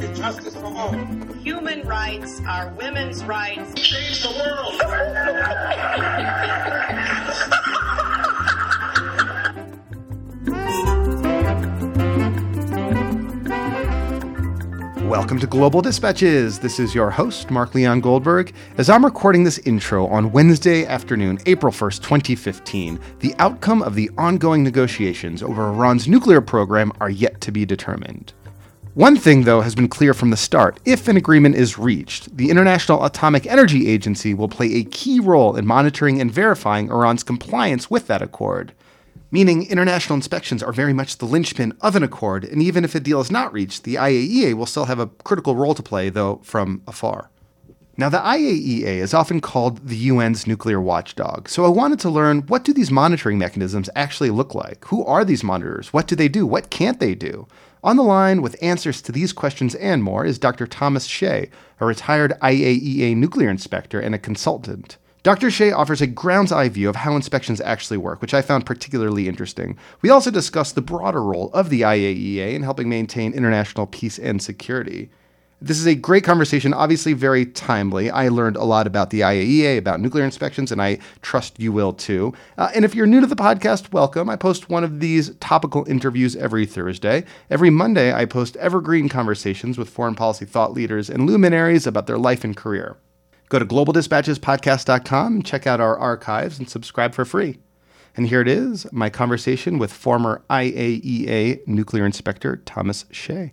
and justice for all. Human rights are women's rights. Change the world. Welcome to Global Dispatches. This is your host, Mark Leon Goldberg. As I'm recording this intro on Wednesday afternoon, April 1st, 2015, the outcome of the ongoing negotiations over Iran's nuclear program are yet to be determined. One thing, though, has been clear from the start. If an agreement is reached, the International Atomic Energy Agency will play a key role in monitoring and verifying Iran's compliance with that accord meaning international inspections are very much the linchpin of an accord, and even if a deal is not reached, the IAEA will still have a critical role to play, though from afar. Now, the IAEA is often called the UN's nuclear watchdog, so I wanted to learn what do these monitoring mechanisms actually look like? Who are these monitors? What do they do? What can't they do? On the line with answers to these questions and more is Dr. Thomas Shea, a retired IAEA nuclear inspector and a consultant. Dr. Shea offers a ground's eye view of how inspections actually work, which I found particularly interesting. We also discuss the broader role of the IAEA in helping maintain international peace and security. This is a great conversation, obviously very timely. I learned a lot about the IAEA, about nuclear inspections, and I trust you will too. Uh, and if you're new to the podcast, welcome. I post one of these topical interviews every Thursday. Every Monday, I post evergreen conversations with foreign policy thought leaders and luminaries about their life and career. Go to globaldispatchespodcast.com check out our archives and subscribe for free. And here it is my conversation with former IAEA nuclear inspector Thomas Shea.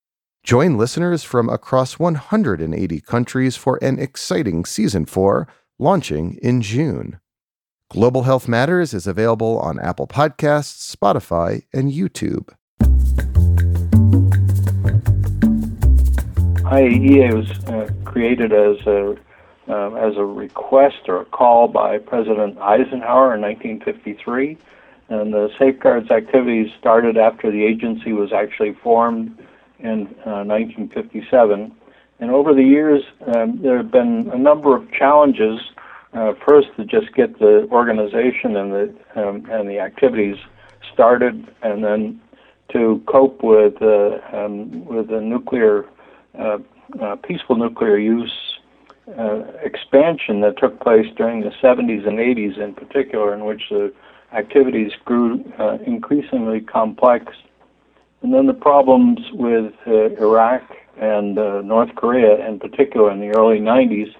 Join listeners from across 180 countries for an exciting season 4 launching in June. Global Health Matters is available on Apple Podcasts, Spotify, and YouTube. IAEA was uh, created as a uh, as a request or a call by President Eisenhower in 1953, and the safeguards activities started after the agency was actually formed in uh, 1957. And over the years, um, there have been a number of challenges. Uh, first, to just get the organization and the um, and the activities started, and then to cope with uh, um, with the nuclear uh, uh, peaceful nuclear use uh, expansion that took place during the 70s and 80s, in particular, in which the activities grew uh, increasingly complex. And then the problems with uh, Iraq and uh, North Korea, in particular, in the early 90s,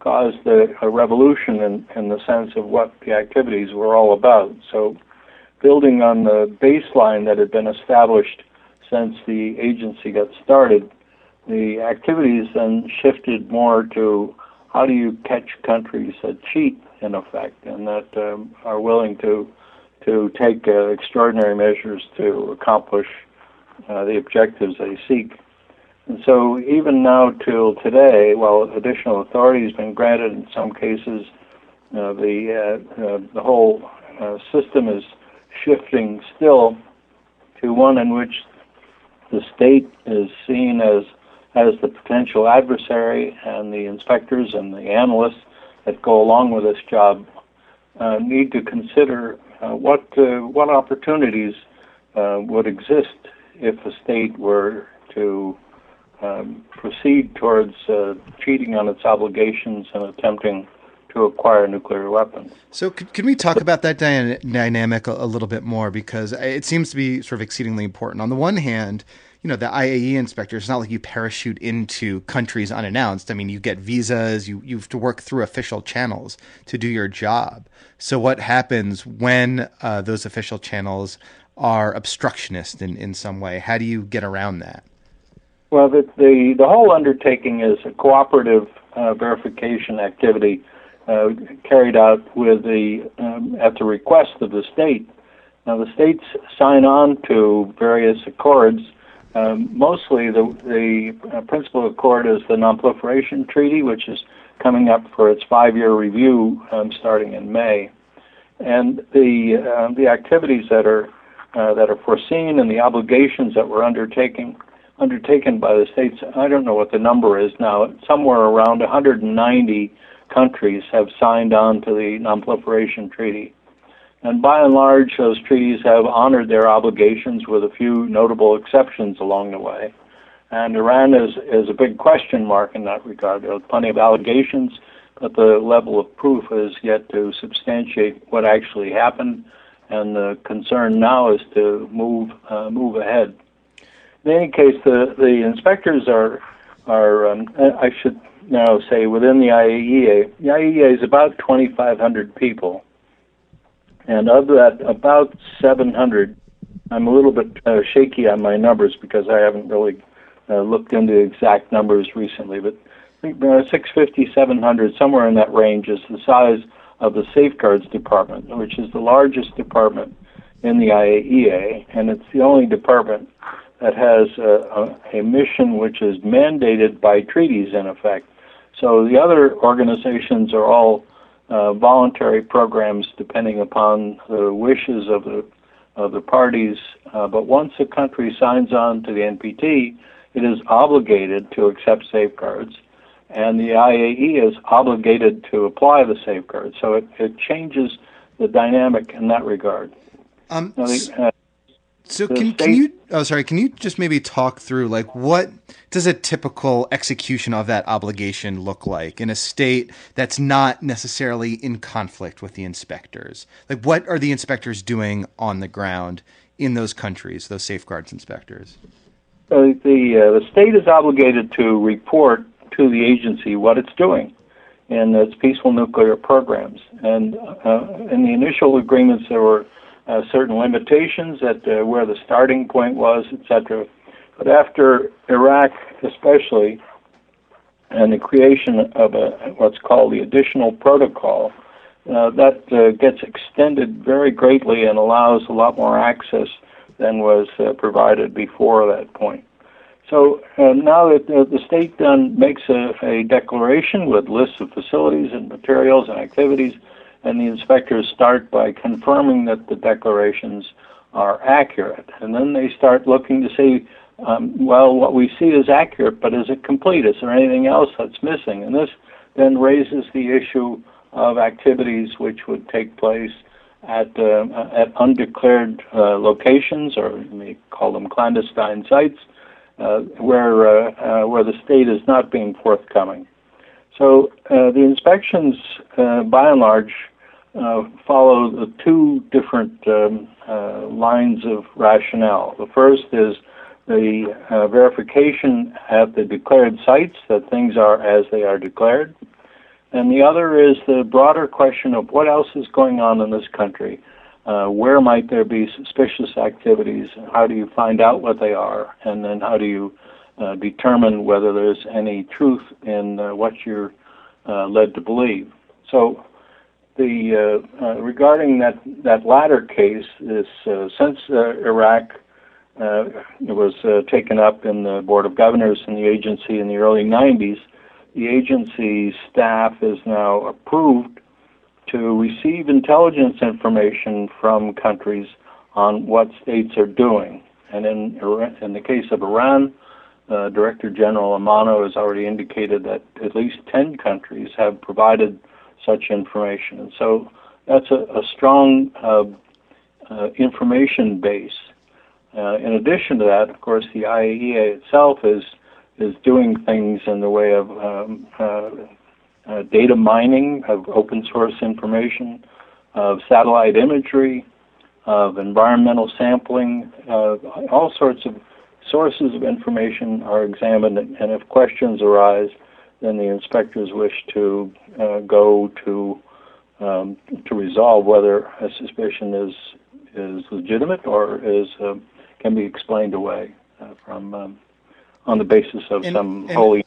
caused a, a revolution in, in the sense of what the activities were all about. So, building on the baseline that had been established since the agency got started, the activities then shifted more to how do you catch countries that cheat, in effect, and that um, are willing to to take uh, extraordinary measures to accomplish uh, the objectives they seek. And so, even now till today, while additional authority has been granted in some cases, uh, the uh, uh, the whole uh, system is shifting still to one in which the state is seen as as the potential adversary and the inspectors and the analysts that go along with this job uh, need to consider what what opportunities would exist if a state were to um, proceed towards uh, cheating on its obligations and attempting to acquire nuclear weapons. So, could, can we talk about that dy- dynamic a, a little bit more? Because it seems to be sort of exceedingly important. On the one hand, you know the IAE inspector. It's not like you parachute into countries unannounced. I mean, you get visas. You you have to work through official channels to do your job. So what happens when uh, those official channels are obstructionist in, in some way? How do you get around that? Well, the the, the whole undertaking is a cooperative uh, verification activity uh, carried out with the um, at the request of the state. Now, the states sign on to various accords um, mostly the the uh, principal accord is the Non-Proliferation Treaty, which is coming up for its five-year review um, starting in May, and the uh, the activities that are uh, that are foreseen and the obligations that were undertaking undertaken by the states. I don't know what the number is now. Somewhere around 190 countries have signed on to the Non-Proliferation Treaty. And by and large, those treaties have honored their obligations with a few notable exceptions along the way. And Iran is, is a big question mark in that regard. There are plenty of allegations, but the level of proof is yet to substantiate what actually happened. And the concern now is to move uh, move ahead. In any case, the, the inspectors are are um, I should now say within the IAEA. The IAEA is about 2,500 people and of that, about 700. I'm a little bit uh, shaky on my numbers because I haven't really uh, looked into exact numbers recently, but I think uh, 650, 700, somewhere in that range is the size of the Safeguards Department, which is the largest department in the IAEA, and it's the only department that has a, a, a mission which is mandated by treaties in effect. So the other organizations are all uh, voluntary programs depending upon the wishes of the of the parties. Uh, but once a country signs on to the NPT, it is obligated to accept safeguards, and the IAE is obligated to apply the safeguards. So it, it changes the dynamic in that regard. Um, now, the, uh, so can, can you? Oh, sorry. Can you just maybe talk through like what does a typical execution of that obligation look like in a state that's not necessarily in conflict with the inspectors? Like, what are the inspectors doing on the ground in those countries? Those safeguards inspectors. So the uh, the state is obligated to report to the agency what it's doing in its peaceful nuclear programs, and uh, in the initial agreements there were uh, certain limitations at uh, where the starting point was, etc. But after Iraq, especially, and the creation of a what's called the additional protocol, uh, that uh, gets extended very greatly and allows a lot more access than was uh, provided before that point. So uh, now that uh, the state then makes a, a, declaration with lists of facilities and materials and activities and the inspectors start by confirming that the declarations are accurate. And then they start looking to see, um, well, what we see is accurate, but is it complete? Is there anything else that's missing? And this then raises the issue of activities which would take place at uh, at undeclared uh, locations, or we call them clandestine sites, uh, where uh, uh, where the state is not being forthcoming. So uh, the inspections, by and large, uh, follow the two different um, uh, lines of rationale. The first is the uh, verification at the declared sites that things are as they are declared. And the other is the broader question of what else is going on in this country. Uh, where might there be suspicious activities? How do you find out what they are? And then how do you uh, determine whether there's any truth in uh, what you're led to believe? So the uh, uh, regarding that that latter case is uh, since Iraq was taken up in the Board of Governors and the agency in the early 90s, the agency staff is now approved to receive intelligence information from countries on what states are doing. And in in the case of Iran, uh, Director General Amano has already indicated that at least 10 countries have provided such information. And so that's a, a strong uh, uh, information base. Uh, in addition to that, of course, the IAEA itself is is doing things in the way of um, uh, uh, data mining of open source information, of satellite imagery, of environmental sampling, all sorts of sources of information are examined, and if questions arise, then the inspectors wish to uh, go to um, to resolve whether a suspicion is is legitimate or is uh, can be explained away uh, from um, on the basis of and, some and wholly.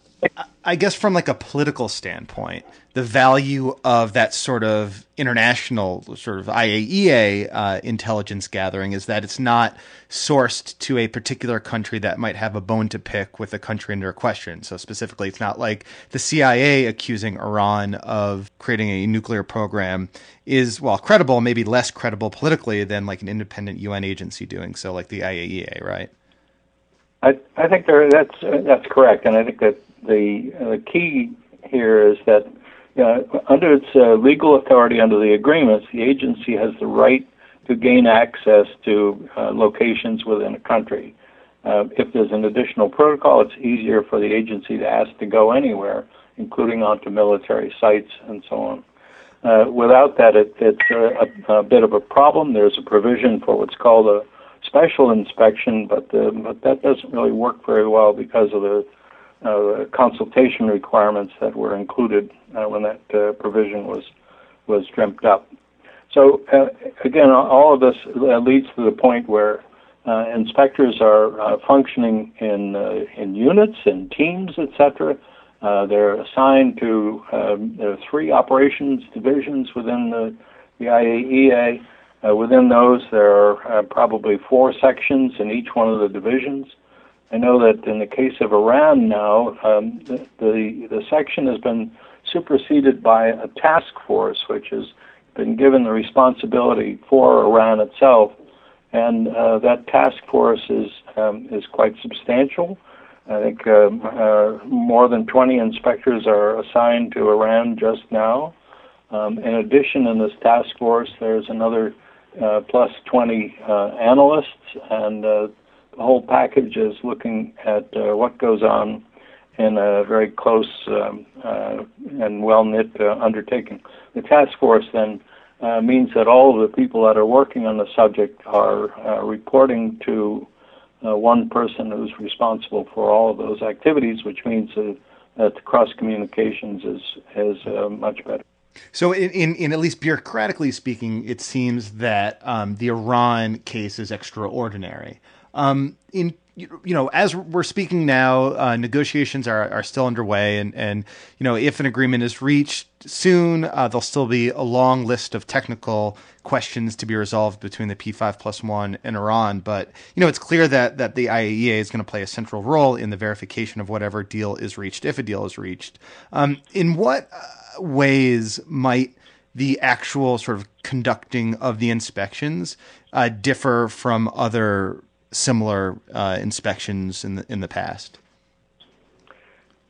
I, guess from like a political standpoint, the value of that sort of international sort of IAEA uh, intelligence gathering is that it's not sourced to a particular country that might have a bone to pick with the country under question. So specifically, it's not like the CIA accusing Iran of creating a nuclear program is well credible, maybe less credible politically than like an independent UN agency doing so, like the IAEA, right? I, I think there, that's that's correct, and I think that the the key here is that under its uh, legal authority under the agreements, the agency has the right to gain access to uh, locations within a country. Uh, if there's an additional protocol, it's easier for the agency to ask to go anywhere, including onto military sites and so on. Uh, without that, it, it's a, a, bit of a problem. There's a provision for what's called a special inspection, but, the, but that doesn't really work very well because of the uh, consultation requirements that were included uh, when that uh, provision was was dreamt up. So uh, again, all of this uh, leads to the point where uh, inspectors are functioning in in units, in teams, etc. they're assigned to um, three operations divisions within the, the IAEA. within those, there are probably four sections in each one of the divisions. I know that in the case of Iran now, um, the, the, the section has been superseded by a task force, which has been given the responsibility for Iran itself, and uh, that task force is um, is quite substantial. I think um, uh, more than 20 inspectors are assigned to Iran just now. Um, in addition, in this task force, there's another uh, plus 20 uh, analysts and uh, whole package is looking at uh, what goes on in a very close um, uh, and well knit uh, undertaking. The task force then uh, means that all of the people that are working on the subject are uh, reporting to uh, one person who's responsible for all of those activities, which means that cross communications is is much better. So, in, in, in, at least bureaucratically speaking, it seems that um, the Iran case is extraordinary. Um, in you know, as we're speaking now, uh, negotiations are, are still underway, and and you know, if an agreement is reached soon, uh, there'll still be a long list of technical questions to be resolved between the P5 plus one and Iran. But you know, it's clear that that the IAEA is going to play a central role in the verification of whatever deal is reached, if a deal is reached. Um, in what uh, ways might the actual sort of conducting of the inspections uh, differ from other similar uh, inspections in the in the past?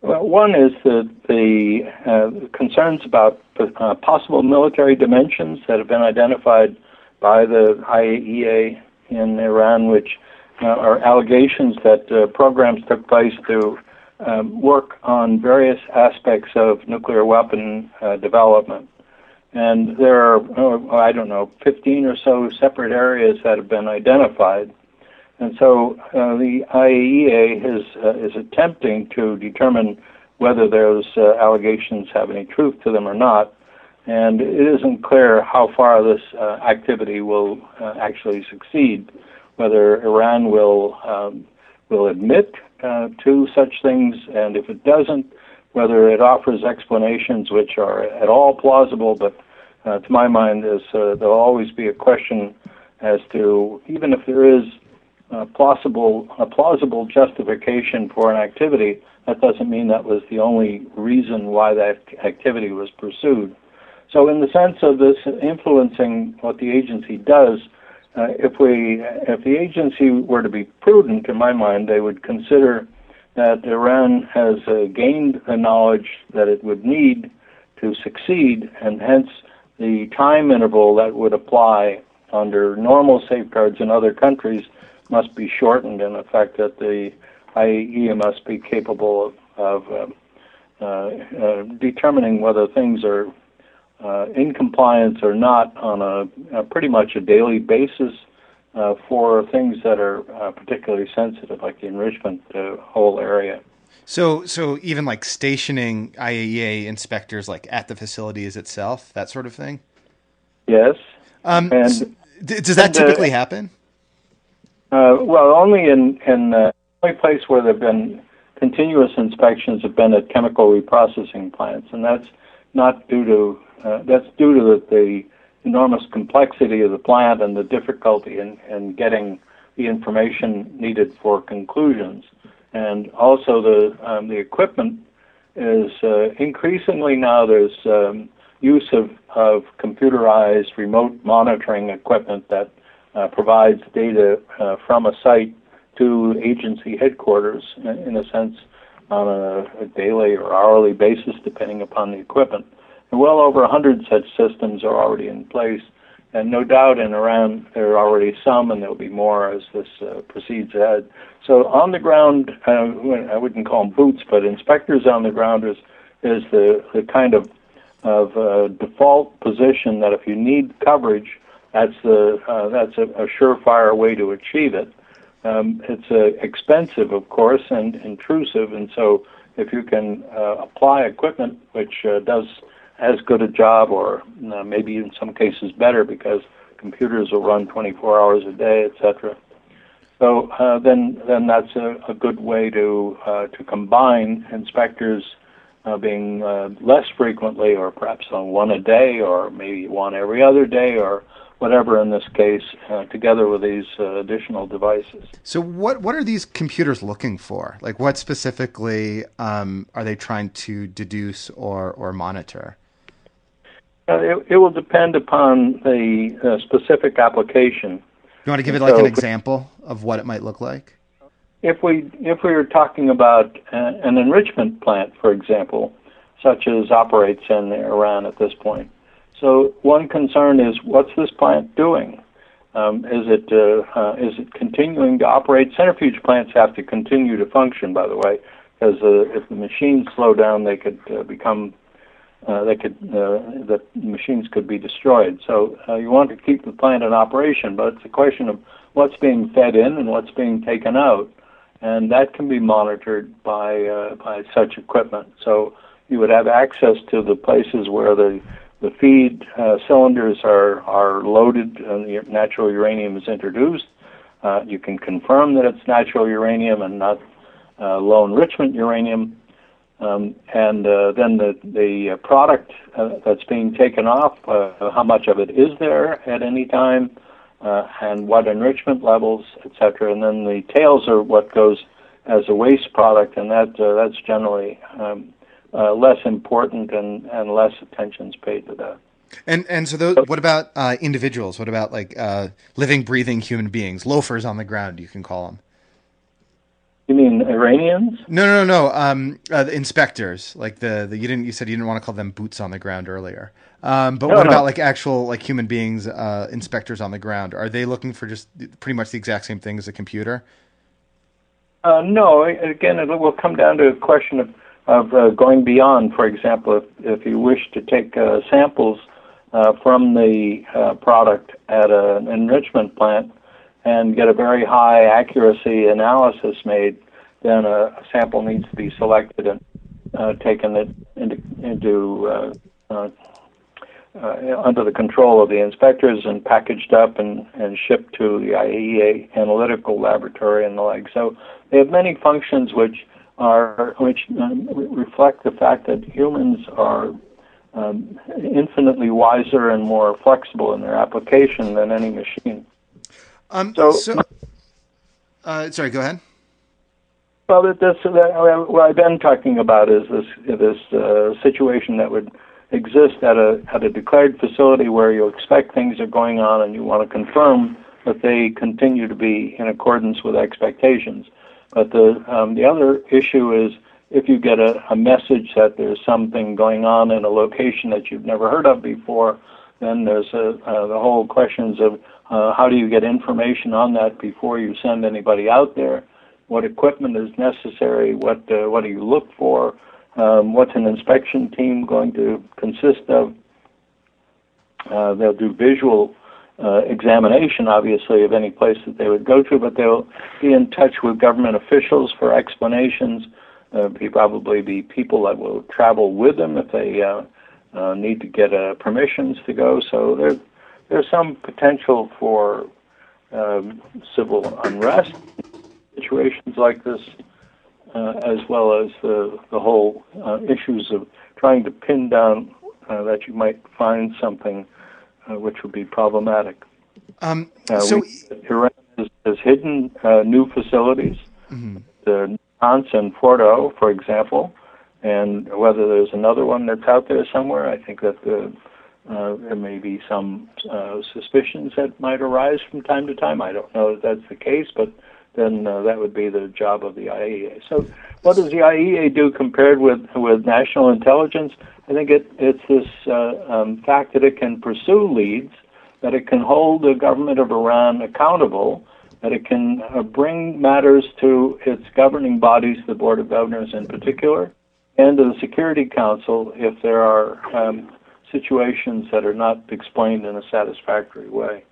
Well, one is the, the uh, concerns about uh, possible military dimensions that have been identified by the IAEA in Iran, which uh, are allegations that uh, programs took place to um, work on various aspects of nuclear weapon uh, development. And there are, oh, I don't know, 15 or so separate areas that have been identified and so uh, the IAEA is, uh, is attempting to determine whether those uh, allegations have any truth to them or not. And it isn't clear how far this uh, activity will uh, actually succeed, whether Iran will, um, will admit uh, to such things, and if it doesn't, whether it offers explanations which are at all plausible, but to my mind, is, there'll always be a question as to even if there is a plausible a plausible justification for an activity, that doesn't mean that was the only reason why that activity was pursued. So, in the sense of this influencing what the agency does, uh, if we if the agency were to be prudent, in my mind, they would consider that Iran has uh, gained the knowledge that it would need to succeed, and hence the time interval that would apply under normal safeguards in other countries must be shortened in the fact that the IAEA must be capable of, of um, uh, uh, determining whether things are uh, in compliance or not on a, a, pretty much a daily basis uh, for things that are uh, particularly sensitive, like the enrichment uh, whole area. So, so even like stationing IAEA inspectors, like at the facilities itself, that sort of thing. Yes. Um, and, does that typically happen? Uh, well, only in in uh, only place where there've been continuous inspections have been at chemical reprocessing plants, and that's not due to uh, that's due to the, the, enormous complexity of the plant and the difficulty in, in getting the information needed for conclusions, and also the um, the equipment is uh, increasingly now there's um, use of, of computerized remote monitoring equipment that uh, provides data uh, from a site to agency headquarters in a sense on a, a, daily or hourly basis depending upon the equipment. And well over 100 such systems are already in place and no doubt in Iran there are already some and there'll be more as this uh, proceeds ahead. So on the ground, uh, I wouldn't call them boots, but inspectors on the ground is, is the, the kind of, of uh, default position that if you need coverage, that's the uh, that's a, a, surefire way to achieve it. Um, it's uh, expensive, of course, and intrusive, and so if you can uh, apply equipment which uh, does as good a job, or uh, maybe in some cases better, because computers will run 24 hours a day, etc. So uh, then, then that's a, a good way to to combine inspectors being less frequently, or perhaps on one a day, or maybe one every other day, or whatever in this case, uh, together with these uh, additional devices. So, what what are these computers looking for? Like, what specifically um, are they trying to deduce or or monitor? Uh, it, it, will depend upon the uh, specific application. You want to give it like so, an example of what it might look like? If we if we were talking about uh, an enrichment plant, for example, such as operates in Iran at this point, so one concern is what's this plant doing? Um, is it uh, uh, is it continuing to operate? Centrifuge plants have to continue to function, by the way, because uh, if the machines slow down, they could uh, become uh, they could uh, the machines could be destroyed. So you want to keep the plant in operation, but it's a question of what's being fed in and what's being taken out, and that can be monitored by by such equipment. So you would have access to the places where the the feed uh, cylinders are, are loaded and the natural uranium is introduced. Uh, you can confirm that it's natural uranium and not uh, low enrichment uranium. Um, and uh, then the, the uh, product uh, that's being taken off, how much of it is there at any time, and what enrichment levels, etc. And then the tails are what goes as a waste product, and that that's generally um, uh, less important and, and less attention's paid to that. And and so those, what about uh, individuals? What about like uh, living, breathing human beings, loafers on the ground? You can call them. You mean Iranians? No, no, no. Um, uh, the inspectors, like the, the you didn't you said you didn't want to call them boots on the ground earlier. Um, but no, what no. about like actual like human beings, uh, inspectors on the ground? Are they looking for just pretty much the exact same thing as a computer? Uh, no. Again, it will come down to a question of of uh, going beyond. For example, if, if you wish to take uh, samples uh, from the uh, product at an enrichment plant and get a very high accuracy analysis made, then a, sample needs to be selected and uh, taken into, into uh, under the control of the inspectors and packaged up and, and shipped to the IAEA analytical laboratory and the like. So they have many functions which are which um, reflect the fact that humans are um, infinitely wiser and more flexible in their application than any machine. Um, so, so uh, sorry, go ahead. Well, this, that, what I've been talking about is this this uh, situation that would exist at a at a declared facility where you expect things are going on and you want to confirm that they continue to be in accordance with expectations. But the um, the other issue is if you get a, a message that there's something going on in a location that you've never heard of before, then there's a, uh, the whole questions of uh, how do you get information on that before you send anybody out there? What equipment is necessary? What uh, what do you look for? Um, what's an inspection team going to consist of? Uh, they'll do visual uh, examination, obviously, of any place that they would go to, but they'll be in touch with government officials for explanations. Uh, probably be people that will travel with them if they uh, uh, need to get uh, permissions to go. So there, there's some potential for um, civil unrest situations like this. uh, as well as the, the whole uh, issues of trying to pin down uh, that you might find something uh, which would be problematic. Um, Uh, so, we, Iran has, has hidden uh, new facilities, Mhm. the Natanz and Fordo, for example, and whether there's another one that's out there somewhere, I think that the, uh, there may be some uh, suspicions that might arise from time to time. I don't know if that's the case, but then uh, that would be the job of the IAEA. So, what does the IAEA do compared with with national intelligence? I think it, it's this uh, um, fact that it can pursue leads, that it can hold the government of Iran accountable, that it can uh, bring matters to its governing bodies, the Board of Governors in particular, and to the Security Council if there are um, situations that are not explained in a satisfactory way.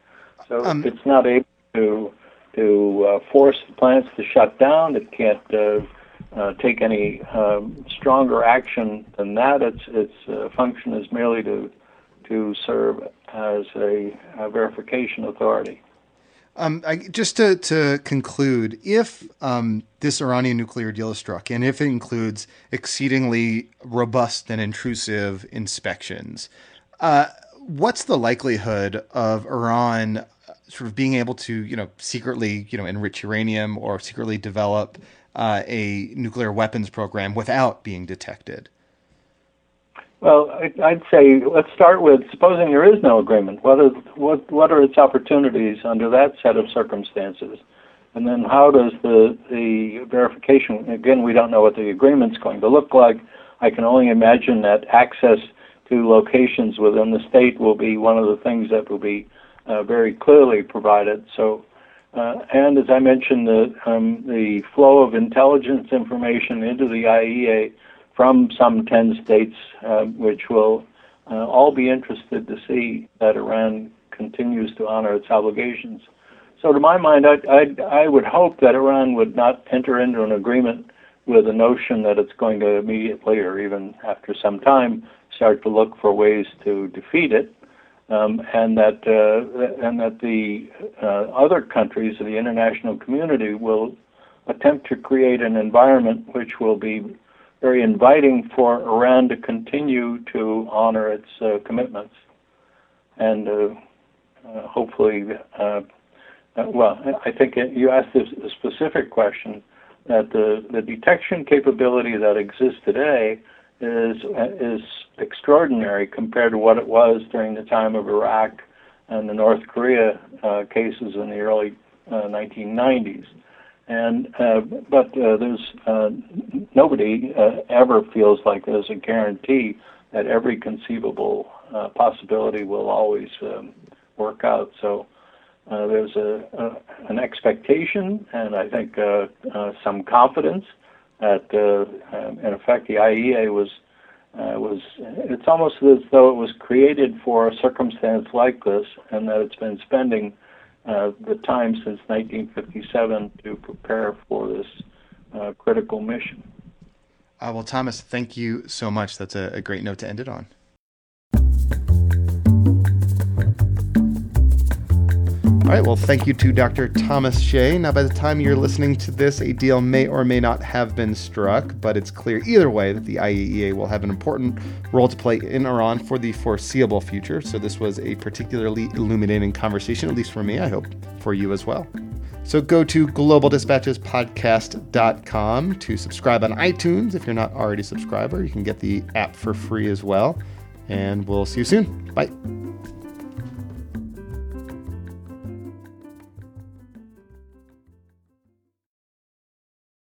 So Um, it's not able to to uh, force the plants to shut down. It can't uh, take any um, stronger action than that. Its its uh, function is merely to to serve as a, a verification authority. Um, I, just to, to conclude, if um, this Iranian nuclear deal is struck, and if it includes exceedingly robust and intrusive inspections, uh, what's the likelihood of Iran uh, sort of being able to, you know, secretly, you know, enrich uranium or secretly develop uh, a nuclear weapons program without being detected? Well, I'd say let's start with supposing there is no agreement. What are what what are its opportunities under that set of circumstances, and then how does the the verification? Again, we don't know what the agreement's going to look like. I can only imagine that access to locations within the state will be one of the things that will be uh, very clearly provided. So. Uh, and as I mentioned, the um, the flow of intelligence information into the IEA from some 10 states, uh, which will uh, all be interested to see that Iran continues to honor its obligations. So, to my mind, I, I, I would hope that Iran would not enter into an agreement with the notion that it's going to immediately or even after some time start to look for ways to defeat it. Um, and that uh, and that the uh, other countries of the international community will attempt to create an environment which will be very inviting for Iran to continue to honor its uh, commitments, and uh, uh, hopefully, uh, well, I think you asked a specific question that the the detection capability that exists today is is extraordinary compared to what it was during the time of Iraq and the North Korea uh, cases in the early uh, 1990s. And uh, but uh, there's uh, nobody uh, ever feels like there's a guarantee that every conceivable possibility will always um, work out. So there's a, a an expectation, and I think some confidence that, uh, um, in effect, the IEA was uh, was. It's almost as though it was created for a circumstance like this, and that it's been spending uh, the time since 1957 to prepare for this uh, critical mission. Uh, well, Thomas, thank you so much. That's a, a great note to end it on. All right, well, thank you to Dr. Thomas Shea. Now, by the time you're listening to this, a deal may or may not have been struck, but it's clear either way that the IAEA will have an important role to play in Iran for the foreseeable future. So, this was a particularly illuminating conversation, at least for me, I hope for you as well. So, go to globaldispatchespodcast.com to subscribe on iTunes if you're not already a subscriber. You can get the app for free as well. And we'll see you soon. Bye.